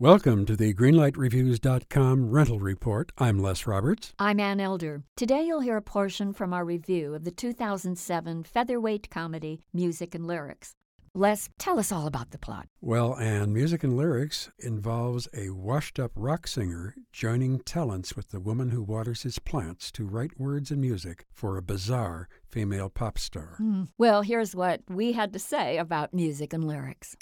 Welcome to the GreenlightReviews.com rental report. I'm Les Roberts. I'm Ann Elder. Today you'll hear a portion from our review of the 2007 featherweight comedy Music and Lyrics. Les, tell us all about the plot. Well, Ann, Music and Lyrics involves a washed up rock singer joining talents with the woman who waters his plants to write words and music for a bizarre female pop star. Mm. Well, here's what we had to say about Music and Lyrics.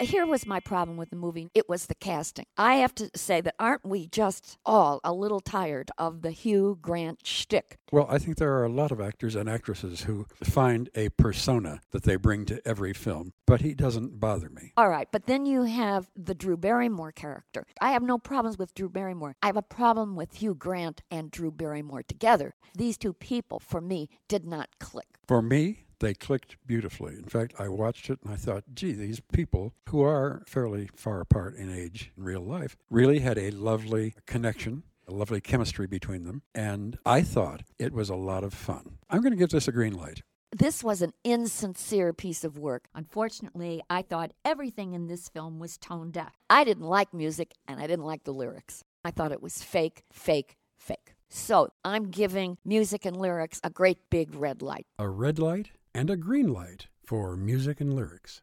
Here was my problem with the movie. It was the casting. I have to say that aren't we just all a little tired of the Hugh Grant shtick? Well, I think there are a lot of actors and actresses who find a persona that they bring to every film, but he doesn't bother me. All right, but then you have the Drew Barrymore character. I have no problems with Drew Barrymore. I have a problem with Hugh Grant and Drew Barrymore together. These two people, for me, did not click. For me, they clicked beautifully. In fact, I watched it and I thought, gee, these people who are fairly far apart in age in real life really had a lovely connection. A lovely chemistry between them, and I thought it was a lot of fun. I'm going to give this a green light. This was an insincere piece of work. Unfortunately, I thought everything in this film was tone deaf. I didn't like music and I didn't like the lyrics. I thought it was fake, fake, fake. So I'm giving music and lyrics a great big red light. A red light? And a green light for music and lyrics.